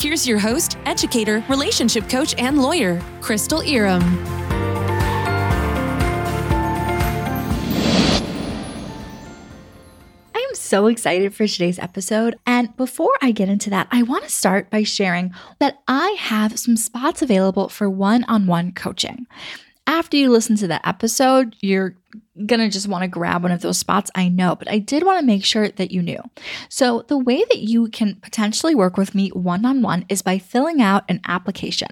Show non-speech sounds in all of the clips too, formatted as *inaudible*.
Here's your host, educator, relationship coach, and lawyer, Crystal Iram. I am so excited for today's episode. And before I get into that, I want to start by sharing that I have some spots available for one on one coaching. After you listen to the episode, you're going to just want to grab one of those spots, I know, but I did want to make sure that you knew. So, the way that you can potentially work with me one on one is by filling out an application.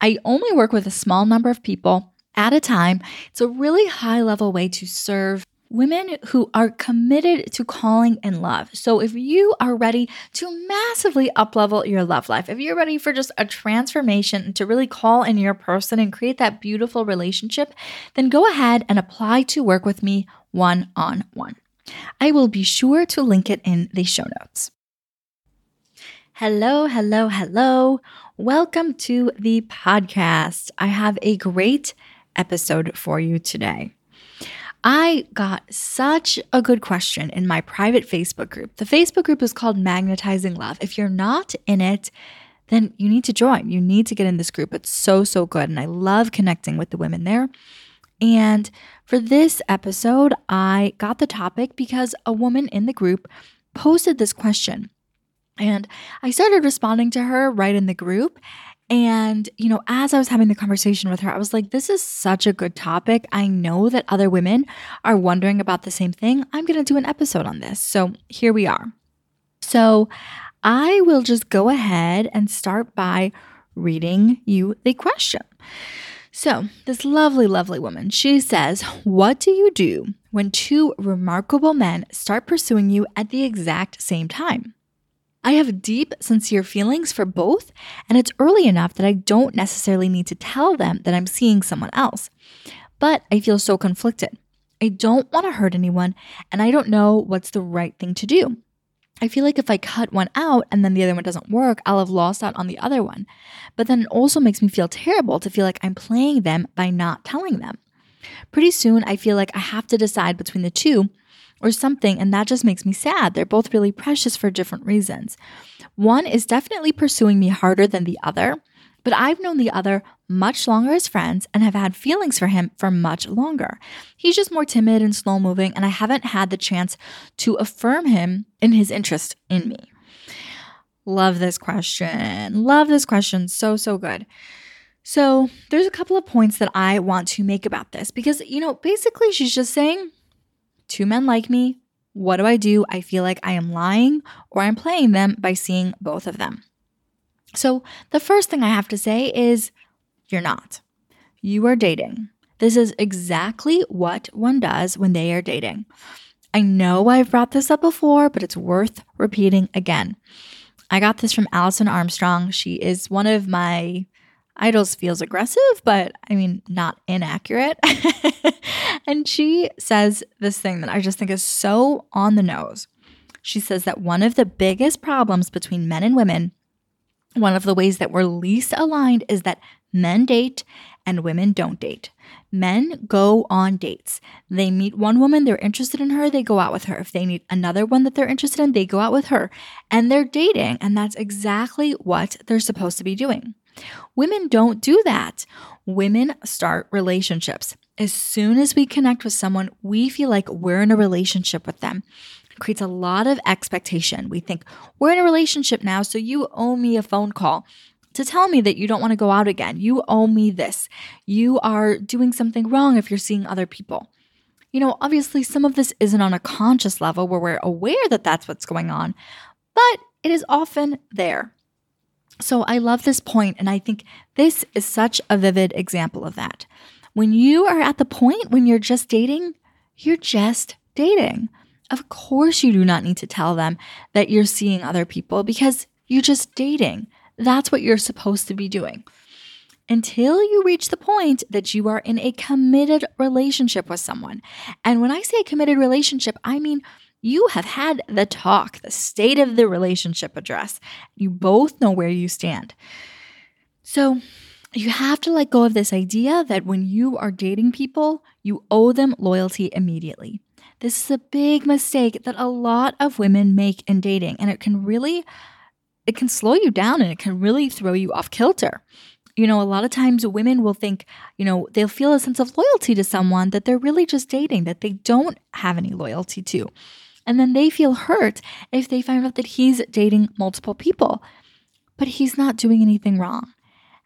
I only work with a small number of people at a time. It's a really high level way to serve women who are committed to calling in love. So if you are ready to massively uplevel your love life, if you're ready for just a transformation to really call in your person and create that beautiful relationship, then go ahead and apply to work with me one on one. I will be sure to link it in the show notes. Hello, hello, hello. Welcome to the podcast. I have a great episode for you today. I got such a good question in my private Facebook group. The Facebook group is called Magnetizing Love. If you're not in it, then you need to join. You need to get in this group. It's so, so good. And I love connecting with the women there. And for this episode, I got the topic because a woman in the group posted this question. And I started responding to her right in the group. And, you know, as I was having the conversation with her, I was like, this is such a good topic. I know that other women are wondering about the same thing. I'm going to do an episode on this. So here we are. So I will just go ahead and start by reading you the question. So, this lovely, lovely woman, she says, What do you do when two remarkable men start pursuing you at the exact same time? I have deep, sincere feelings for both, and it's early enough that I don't necessarily need to tell them that I'm seeing someone else. But I feel so conflicted. I don't want to hurt anyone, and I don't know what's the right thing to do. I feel like if I cut one out and then the other one doesn't work, I'll have lost out on the other one. But then it also makes me feel terrible to feel like I'm playing them by not telling them. Pretty soon, I feel like I have to decide between the two or something, and that just makes me sad. They're both really precious for different reasons. One is definitely pursuing me harder than the other, but I've known the other much longer as friends and have had feelings for him for much longer. He's just more timid and slow moving, and I haven't had the chance to affirm him in his interest in me. Love this question. Love this question. So, so good. So, there's a couple of points that I want to make about this because, you know, basically she's just saying, two men like me. What do I do? I feel like I am lying or I'm playing them by seeing both of them. So, the first thing I have to say is you're not. You are dating. This is exactly what one does when they are dating. I know I've brought this up before, but it's worth repeating again. I got this from Alison Armstrong. She is one of my idols feels aggressive, but I mean, not inaccurate. *laughs* and she says this thing that I just think is so on the nose. She says that one of the biggest problems between men and women, one of the ways that we're least aligned is that men date and women don't date. Men go on dates. They meet one woman, they're interested in her, they go out with her. If they meet another one that they're interested in, they go out with her. And they're dating, and that's exactly what they're supposed to be doing. Women don't do that. Women start relationships. As soon as we connect with someone, we feel like we're in a relationship with them. It creates a lot of expectation. We think, we're in a relationship now, so you owe me a phone call to tell me that you don't want to go out again. You owe me this. You are doing something wrong if you're seeing other people. You know, obviously, some of this isn't on a conscious level where we're aware that that's what's going on, but it is often there. So I love this point, and I think this is such a vivid example of that. When you are at the point when you're just dating, you're just dating. Of course, you do not need to tell them that you're seeing other people because You're just dating. That's what you're supposed to be doing. Until you reach the point that you are in a committed relationship with someone. And when I say committed relationship, I mean you have had the talk, the state of the relationship address. You both know where you stand. So, you have to let go of this idea that when you are dating people, you owe them loyalty immediately. This is a big mistake that a lot of women make in dating, and it can really it can slow you down and it can really throw you off kilter. You know, a lot of times women will think, you know, they'll feel a sense of loyalty to someone that they're really just dating, that they don't have any loyalty to. And then they feel hurt if they find out that he's dating multiple people. But he's not doing anything wrong.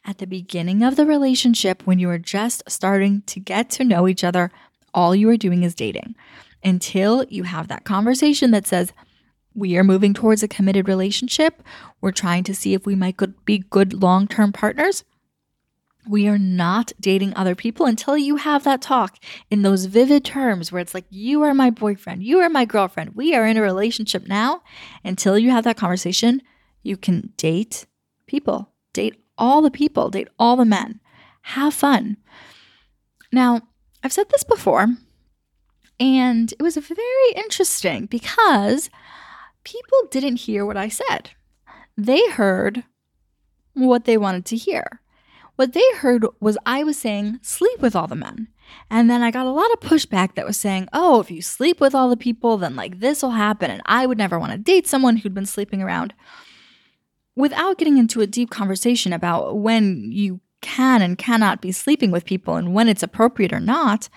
At the beginning of the relationship, when you are just starting to get to know each other, all you are doing is dating until you have that conversation that says, we are moving towards a committed relationship. We're trying to see if we might be good long term partners. We are not dating other people until you have that talk in those vivid terms where it's like, you are my boyfriend, you are my girlfriend, we are in a relationship now. Until you have that conversation, you can date people, date all the people, date all the men, have fun. Now, I've said this before, and it was very interesting because people didn't hear what I said. They heard what they wanted to hear. What they heard was I was saying, sleep with all the men. And then I got a lot of pushback that was saying, oh, if you sleep with all the people, then like this will happen. And I would never want to date someone who'd been sleeping around. Without getting into a deep conversation about when you can and cannot be sleeping with people and when it's appropriate or not,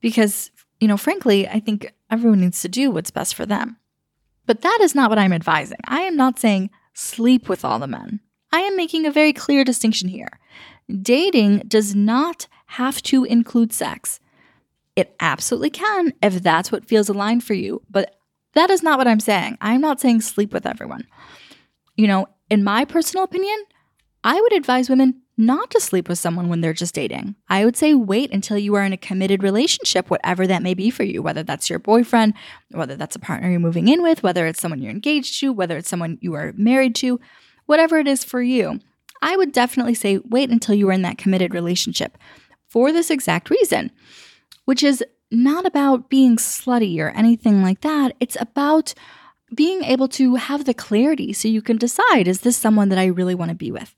because, you know, frankly, I think everyone needs to do what's best for them. But that is not what I'm advising. I am not saying sleep with all the men. I am making a very clear distinction here. Dating does not have to include sex. It absolutely can if that's what feels aligned for you, but that is not what I'm saying. I'm not saying sleep with everyone. You know, in my personal opinion, I would advise women not to sleep with someone when they're just dating. I would say wait until you are in a committed relationship, whatever that may be for you, whether that's your boyfriend, whether that's a partner you're moving in with, whether it's someone you're engaged to, whether it's someone you are married to whatever it is for you. I would definitely say wait until you are in that committed relationship for this exact reason, which is not about being slutty or anything like that. It's about being able to have the clarity so you can decide is this someone that I really want to be with?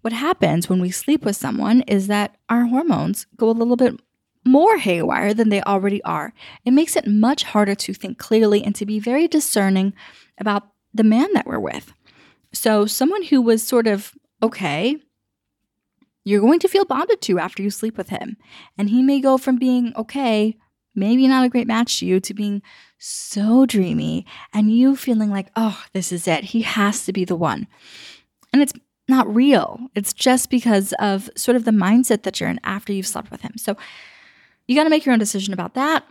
What happens when we sleep with someone is that our hormones go a little bit more haywire than they already are. It makes it much harder to think clearly and to be very discerning about the man that we're with. So, someone who was sort of okay, you're going to feel bonded to after you sleep with him. And he may go from being okay, maybe not a great match to you, to being so dreamy and you feeling like, oh, this is it. He has to be the one. And it's not real. It's just because of sort of the mindset that you're in after you've slept with him. So, you got to make your own decision about that.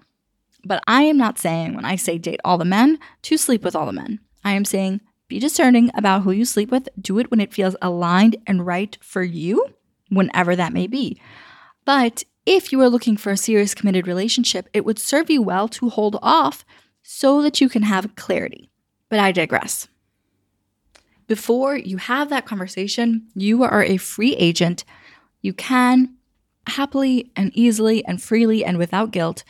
But I am not saying when I say date all the men to sleep with all the men. I am saying be discerning about who you sleep with. Do it when it feels aligned and right for you, whenever that may be. But if you are looking for a serious committed relationship, it would serve you well to hold off so that you can have clarity. But I digress. Before you have that conversation, you are a free agent. You can happily and easily and freely and without guilt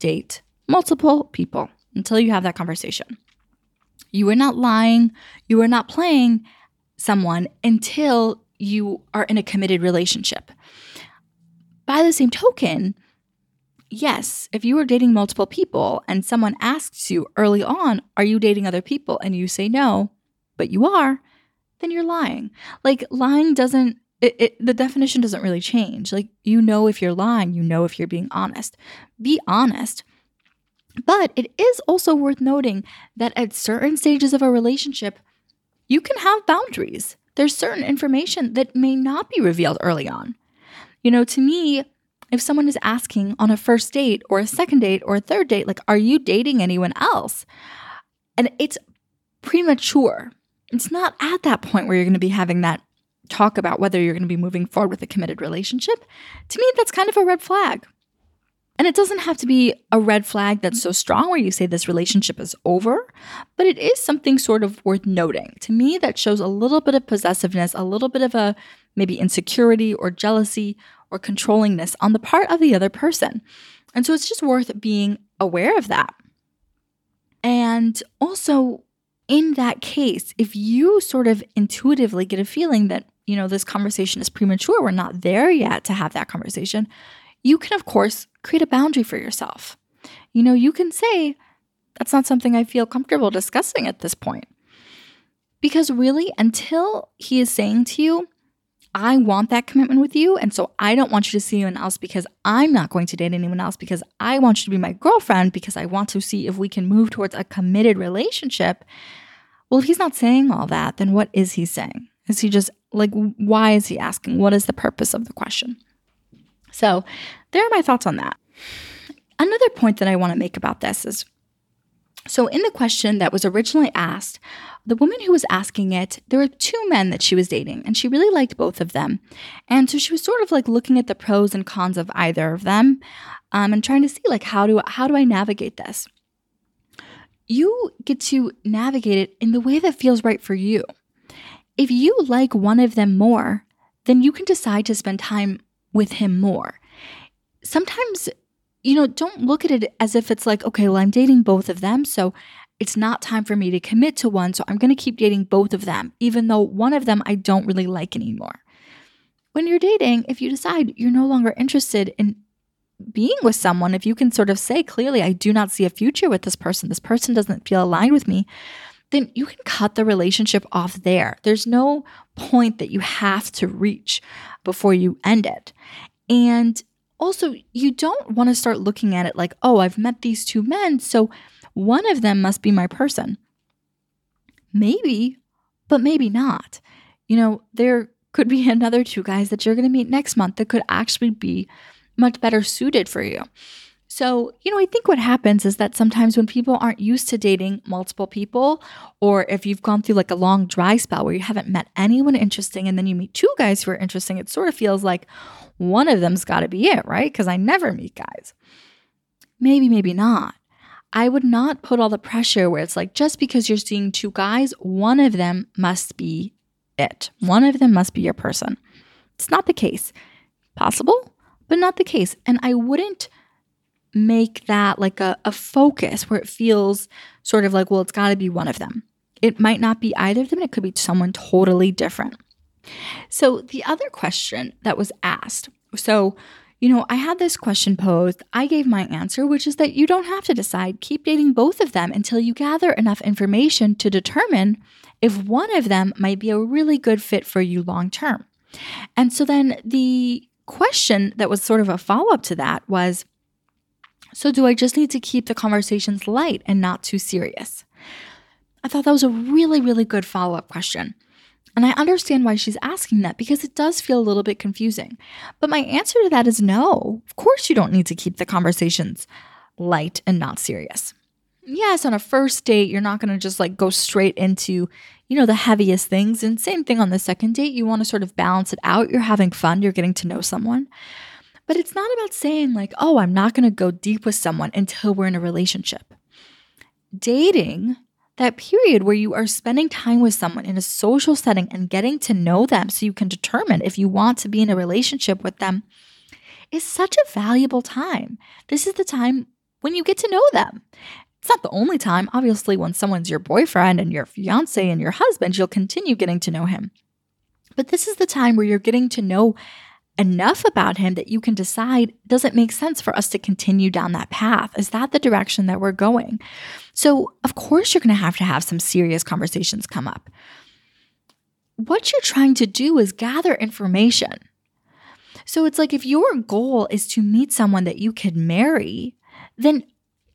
date multiple people until you have that conversation. You are not lying. You are not playing someone until you are in a committed relationship. By the same token, yes, if you are dating multiple people and someone asks you early on, Are you dating other people? and you say no, but you are, then you're lying. Like, lying doesn't, it, it, the definition doesn't really change. Like, you know if you're lying, you know if you're being honest. Be honest, but it is also worth noting that at certain stages of a relationship, you can have boundaries. There's certain information that may not be revealed early on. You know, to me, if someone is asking on a first date or a second date or a third date, like, are you dating anyone else? And it's premature. It's not at that point where you're going to be having that talk about whether you're going to be moving forward with a committed relationship. To me, that's kind of a red flag. And it doesn't have to be a red flag that's so strong where you say this relationship is over, but it is something sort of worth noting. To me, that shows a little bit of possessiveness, a little bit of a maybe insecurity or jealousy or controllingness on the part of the other person. And so it's just worth being aware of that. And also, in that case, if you sort of intuitively get a feeling that, you know, this conversation is premature, we're not there yet to have that conversation, you can, of course, create a boundary for yourself. You know, you can say, that's not something I feel comfortable discussing at this point. Because really, until he is saying to you, I want that commitment with you. And so I don't want you to see anyone else because I'm not going to date anyone else because I want you to be my girlfriend because I want to see if we can move towards a committed relationship. Well, if he's not saying all that, then what is he saying? Is he just like, why is he asking? What is the purpose of the question? So, there are my thoughts on that. Another point that I want to make about this is so, in the question that was originally asked, the woman who was asking it, there were two men that she was dating, and she really liked both of them. And so she was sort of like looking at the pros and cons of either of them, um, and trying to see like how do how do I navigate this? You get to navigate it in the way that feels right for you. If you like one of them more, then you can decide to spend time with him more. Sometimes you know, don't look at it as if it's like, okay, well, I'm dating both of them. So it's not time for me to commit to one. So I'm going to keep dating both of them, even though one of them I don't really like anymore. When you're dating, if you decide you're no longer interested in being with someone, if you can sort of say clearly, I do not see a future with this person, this person doesn't feel aligned with me, then you can cut the relationship off there. There's no point that you have to reach before you end it. And also, you don't want to start looking at it like, oh, I've met these two men, so one of them must be my person. Maybe, but maybe not. You know, there could be *laughs* another two guys that you're going to meet next month that could actually be much better suited for you. So, you know, I think what happens is that sometimes when people aren't used to dating multiple people, or if you've gone through like a long dry spell where you haven't met anyone interesting and then you meet two guys who are interesting, it sort of feels like, one of them's got to be it, right? Because I never meet guys. Maybe, maybe not. I would not put all the pressure where it's like just because you're seeing two guys, one of them must be it. One of them must be your person. It's not the case. Possible, but not the case. And I wouldn't make that like a, a focus where it feels sort of like, well, it's got to be one of them. It might not be either of them, it could be someone totally different. So, the other question that was asked so, you know, I had this question posed. I gave my answer, which is that you don't have to decide. Keep dating both of them until you gather enough information to determine if one of them might be a really good fit for you long term. And so then the question that was sort of a follow up to that was so, do I just need to keep the conversations light and not too serious? I thought that was a really, really good follow up question. And I understand why she's asking that because it does feel a little bit confusing. But my answer to that is no. Of course, you don't need to keep the conversations light and not serious. Yes, on a first date, you're not going to just like go straight into, you know, the heaviest things. And same thing on the second date, you want to sort of balance it out. You're having fun, you're getting to know someone. But it's not about saying, like, oh, I'm not going to go deep with someone until we're in a relationship. Dating that period where you are spending time with someone in a social setting and getting to know them so you can determine if you want to be in a relationship with them is such a valuable time. This is the time when you get to know them. It's not the only time. Obviously, when someone's your boyfriend and your fiance and your husband, you'll continue getting to know him. But this is the time where you're getting to know enough about him that you can decide does it make sense for us to continue down that path? Is that the direction that we're going? So, of course, you're going to have to have some serious conversations come up. What you're trying to do is gather information. So, it's like if your goal is to meet someone that you could marry, then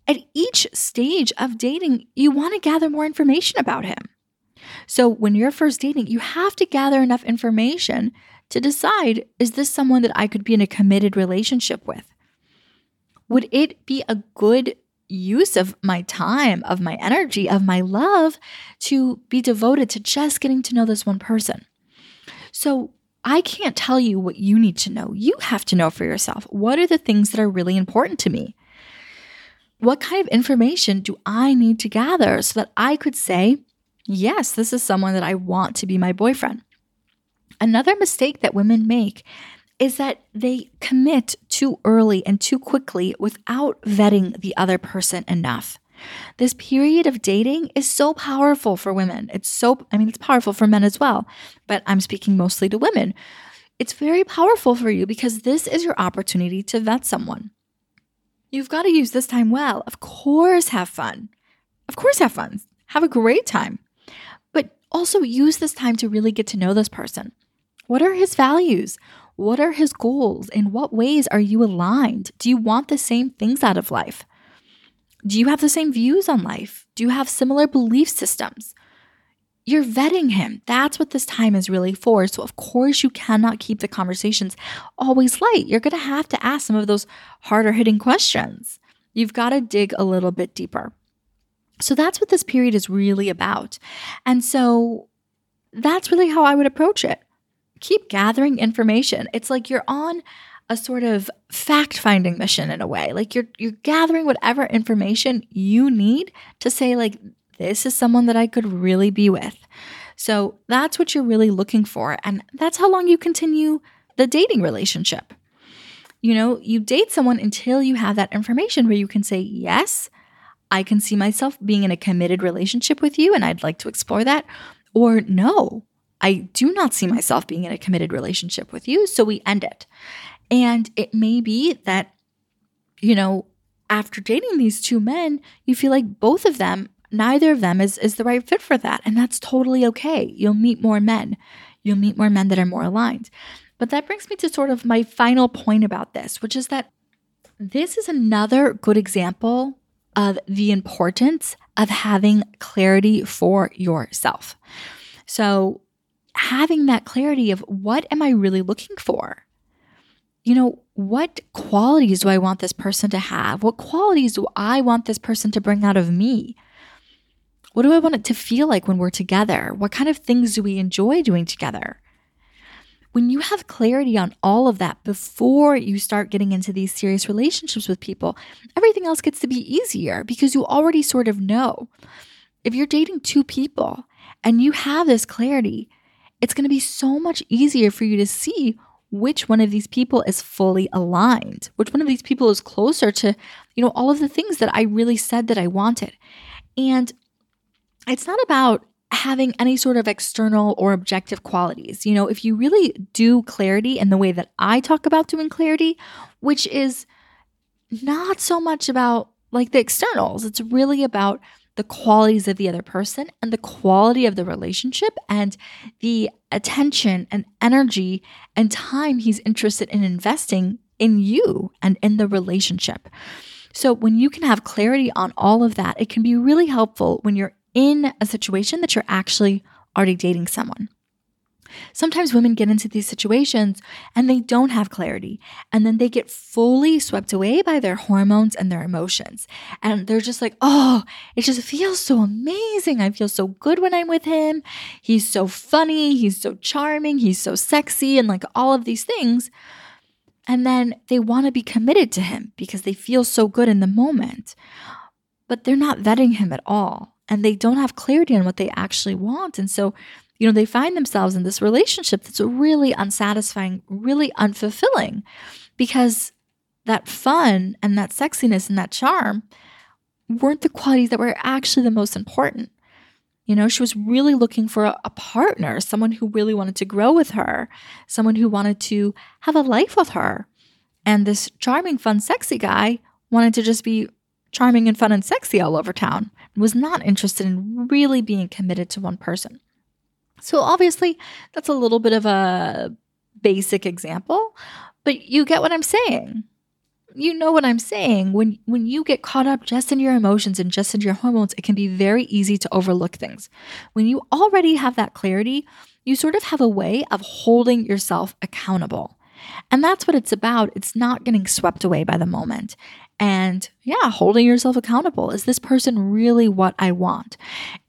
at each stage of dating, you want to gather more information about him. So, when you're first dating, you have to gather enough information to decide is this someone that I could be in a committed relationship with? Would it be a good use of my time, of my energy, of my love to be devoted to just getting to know this one person? So, I can't tell you what you need to know. You have to know for yourself. What are the things that are really important to me? What kind of information do I need to gather so that I could say, yes, this is someone that I want to be my boyfriend? Another mistake that women make is that they commit too early and too quickly without vetting the other person enough. This period of dating is so powerful for women. It's so, I mean, it's powerful for men as well, but I'm speaking mostly to women. It's very powerful for you because this is your opportunity to vet someone. You've got to use this time well. Of course, have fun. Of course, have fun. Have a great time. But also use this time to really get to know this person. What are his values? What are his goals? In what ways are you aligned? Do you want the same things out of life? Do you have the same views on life? Do you have similar belief systems? You're vetting him. That's what this time is really for. So, of course, you cannot keep the conversations always light. You're going to have to ask some of those harder hitting questions. You've got to dig a little bit deeper. So, that's what this period is really about. And so, that's really how I would approach it. Keep gathering information. It's like you're on a sort of fact finding mission in a way. Like you're you're gathering whatever information you need to say like this is someone that I could really be with. So that's what you're really looking for and that's how long you continue the dating relationship. You know, you date someone until you have that information where you can say, "Yes, I can see myself being in a committed relationship with you and I'd like to explore that." Or, "No, I do not see myself being in a committed relationship with you, so we end it." And it may be that, you know, after dating these two men, you feel like both of them, neither of them is, is the right fit for that. And that's totally okay. You'll meet more men. You'll meet more men that are more aligned. But that brings me to sort of my final point about this, which is that this is another good example of the importance of having clarity for yourself. So, having that clarity of what am I really looking for? you know, what qualities do I want this person to have? What qualities do I want this person to bring out of me? What do I want it to feel like when we're together? What kind of things do we enjoy doing together? When you have clarity on all of that before you start getting into these serious relationships with people, everything else gets to be easier because you already sort of know. If you're dating two people and you have this clarity, it's going to be so much easier for you to see which one of these people is fully aligned, which one of these people is closer to, you know, all of the things that I really said that I wanted. And it's not about having any sort of external or objective qualities. You know, if you really do clarity in the way that I talk about doing clarity, which is not so much about like the externals, it's really about the qualities of the other person and the quality of the relationship and the attention and energy and time he's interested in investing in you and in the relationship. So, when you can have clarity on all of that, it can be really helpful when you're in a situation that you're actually already dating someone. Sometimes women get into these situations and they don't have clarity, and then they get fully swept away by their hormones and their emotions. And they're just like, oh, it just feels so amazing. I feel so good when I'm with him. He's so funny. He's so charming. He's so sexy, and like all of these things. And then they want to be committed to him because they feel so good in the moment. But they're not vetting him at all. And they don't have clarity on what they actually want. And so you know, they find themselves in this relationship that's really unsatisfying, really unfulfilling because that fun and that sexiness and that charm weren't the qualities that were actually the most important. You know, she was really looking for a, a, partner, someone who really wanted to grow with her, someone who wanted to have a life with her. And this charming, fun, sexy guy wanted to just be charming and fun and sexy all over town, was not interested in really being committed to one person. So, obviously, that's a little bit of a basic example, but you get what I'm saying. You know what I'm saying. When when you get caught up just in your emotions and just in your hormones, it can be very easy to overlook things. When you already have that clarity, you sort of have a way of holding yourself accountable. And that's what it's about. It's not getting swept away by the moment. And yeah, holding yourself accountable. Is this person really what I want?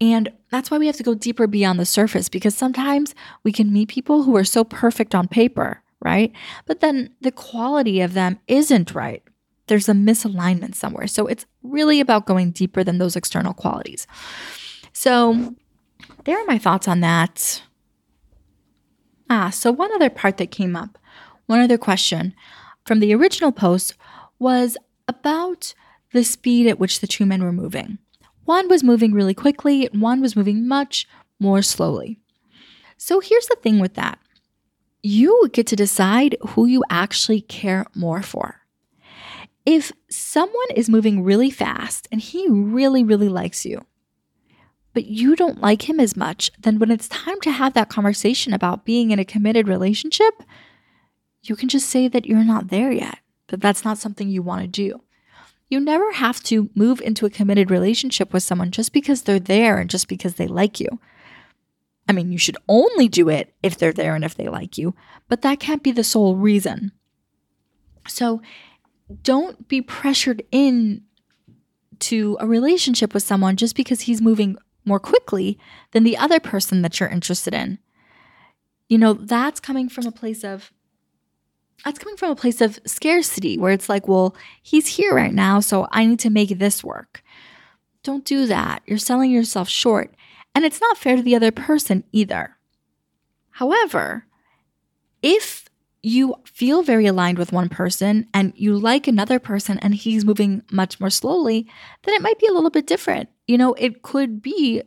And that's why we have to go deeper beyond the surface because sometimes we can meet people who are so perfect on paper, right? But then the quality of them isn't right. There's a misalignment somewhere. So it's really about going deeper than those external qualities. So there are my thoughts on that. Ah, so one other part that came up, one other question from the original post was about the speed at which the two men were moving. One was moving really quickly, and one was moving much more slowly. So here's the thing with that you get to decide who you actually care more for. If someone is moving really fast and he really, really likes you, but you don't like him as much, then when it's time to have that conversation about being in a committed relationship, you can just say that you're not there yet, that that's not something you want to do. You never have to move into a committed relationship with someone just because they're there and just because they like you. I mean, you should only do it if they're there and if they like you, but that can't be the sole reason. So don't be pressured in to a relationship with someone just because he's moving more quickly than the other person that you're interested in. You know, that's coming from a place of that's coming from a place of scarcity where it's like, well, he's here right now, so I need to make this work. Don't do that. You're selling yourself short, and it's not fair to the other person either. However, if you feel very aligned with one person and you like another person and he's moving much more slowly, then it might be a little bit different. You know, it could be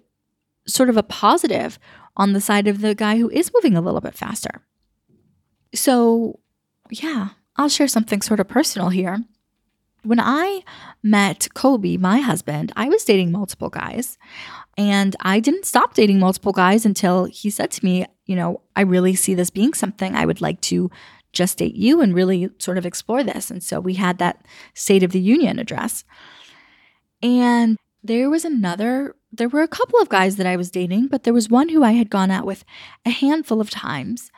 sort of a positive on the side of the guy who is moving a little bit faster. So, yeah, I'll share something sort of personal here. When I met Kobe, my husband, I was dating multiple guys. And I didn't stop dating multiple guys until he said to me, you know, I really see this being something I would like to just date you and really sort of explore this. And so we had that State of the Union address. And there was another, there were a couple of guys that I was dating, but there was one who I had gone out with a handful of times.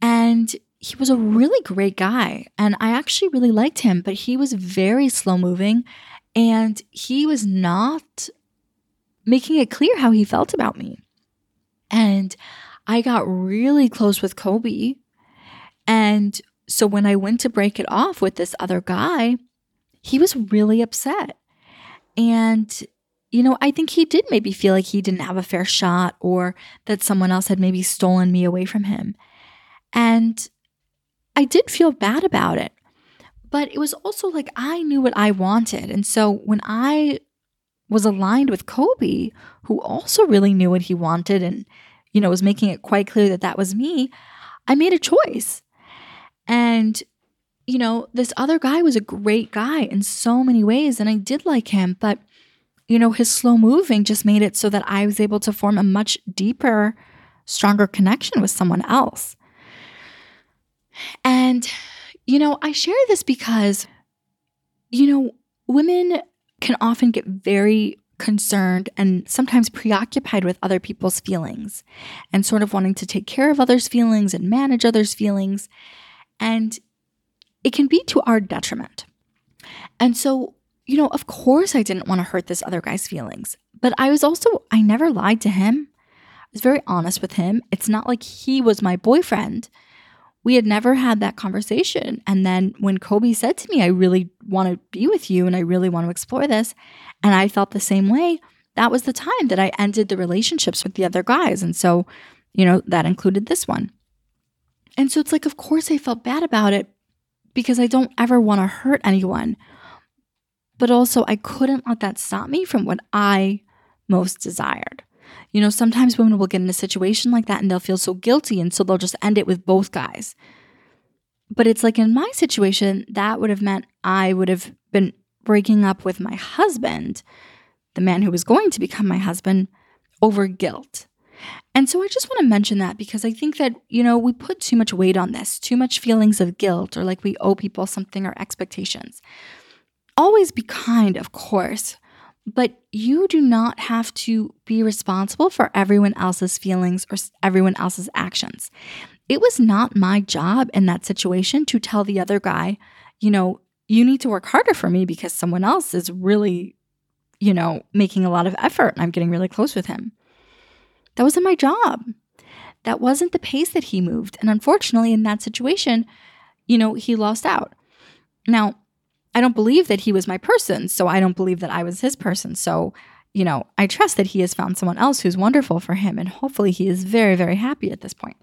And he was a really great guy. And I actually really liked him, but he was very slow moving and he was not making it clear how he felt about me. And I got really close with Kobe. And so when I went to break it off with this other guy, he was really upset. And, you know, I think he did maybe feel like he didn't have a fair shot or that someone else had maybe stolen me away from him. And I did feel bad about it. But it was also like I knew what I wanted. And so when I was aligned with Kobe, who also really knew what he wanted and, you know, was making it quite clear that that was me, I made a choice. And, you know, this other guy was a great guy in so many ways, and I did like him, but, you know, his slow moving just made it so that I was able to form a much deeper, stronger connection with someone else. And, you know, I share this because, you know, women can often get very concerned and sometimes preoccupied with other people's feelings and sort of wanting to take care of others' feelings and manage others' feelings. And it can be to our detriment. And so, you know, of course, I didn't want to hurt this other guy's feelings, but I was also, I never lied to him. I was very honest with him. It's not like he was my boyfriend we had never had that conversation. And then when Kobe said to me, I really want to be with you and I really want to explore this, and I felt the same way, that was the time that I ended the relationships with the other guys. And so, you know, that included this one. And so it's like, of course, I felt bad about it because I don't ever want to hurt anyone. But also, I couldn't let that stop me from what I most desired. You know, sometimes women will get in a situation like that and they'll feel so guilty. And so they'll just end it with both guys. But it's like in my situation, that would have meant I would have been breaking up with my husband, the man who was going to become my husband, over guilt. And so I just want to mention that because I think that, you know, we put too much weight on this, too much feelings of guilt or like we owe people something or expectations. Always be kind, of course, but you do not have to be responsible for everyone else's feelings or everyone else's actions. It was not my job in that situation to tell the other guy, you know, you need to work harder for me because someone else is really, you know, making a lot of effort and I'm getting really close with him. That wasn't my job. That wasn't the pace that he moved. And unfortunately, in that situation, you know, he lost out. Now, I don't believe that he was my person. So I don't believe that I was his person. So, you know, I trust that he has found someone else who's wonderful for him. And hopefully he is very, very happy at this point.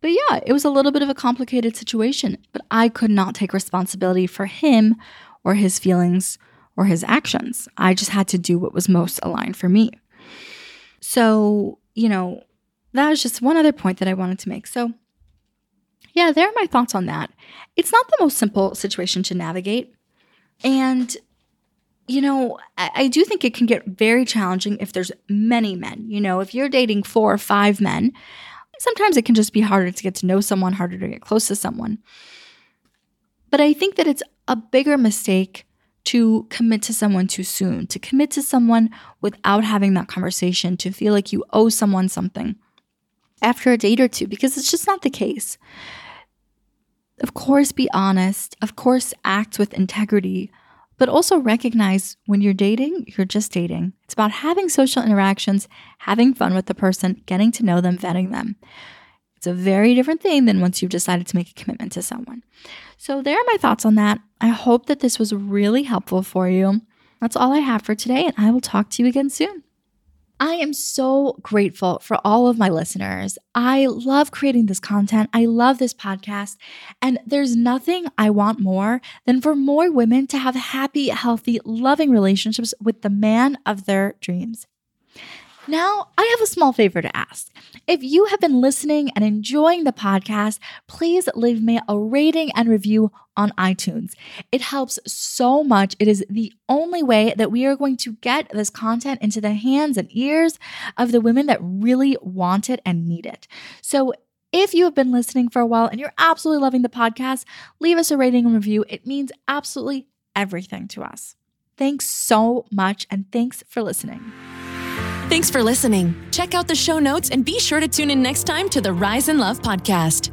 But yeah, it was a little bit of a complicated situation, but I could not take responsibility for him or his feelings or his actions. I just had to do what was most aligned for me. So, you know, that was just one other point that I wanted to make. So, yeah, there are my thoughts on that. It's not the most simple situation to navigate. And, you know, I, I, do think it can get very challenging if there's many men. You know, if you're dating four or five men, sometimes it can just be harder to get to know someone, harder to get close to someone. But I think that it's a bigger mistake to commit to someone too soon, to commit to someone without having that conversation, to feel like you owe someone something after a date or two, because it's just not the case. Of course, be honest. Of course, act with integrity, but also recognize when you're dating, you're just dating. It's about having social interactions, having fun with the person, getting to know them, vetting them. It's a very different thing than once you've decided to make a commitment to someone. So, there are my thoughts on that. I hope that this was really helpful for you. That's all I have for today, and I will talk to you again soon. I am so grateful for all of my listeners. I love creating this content. I love this podcast. And there's nothing I want more than for more women to have happy, healthy, loving relationships with the man of their dreams. Now, I have a small favor to ask. If you have been listening and enjoying the podcast, please leave me a rating and review on iTunes. It helps so much. It is the only way that we are going to get this content into the hands and ears of the women that really want it and need it. So, if you have been listening for a while and you're absolutely loving the podcast, leave us a rating and review. It means absolutely everything to us. Thanks so much, and thanks for listening. Thanks for listening. Check out the show notes and be sure to tune in next time to the Rise in Love podcast.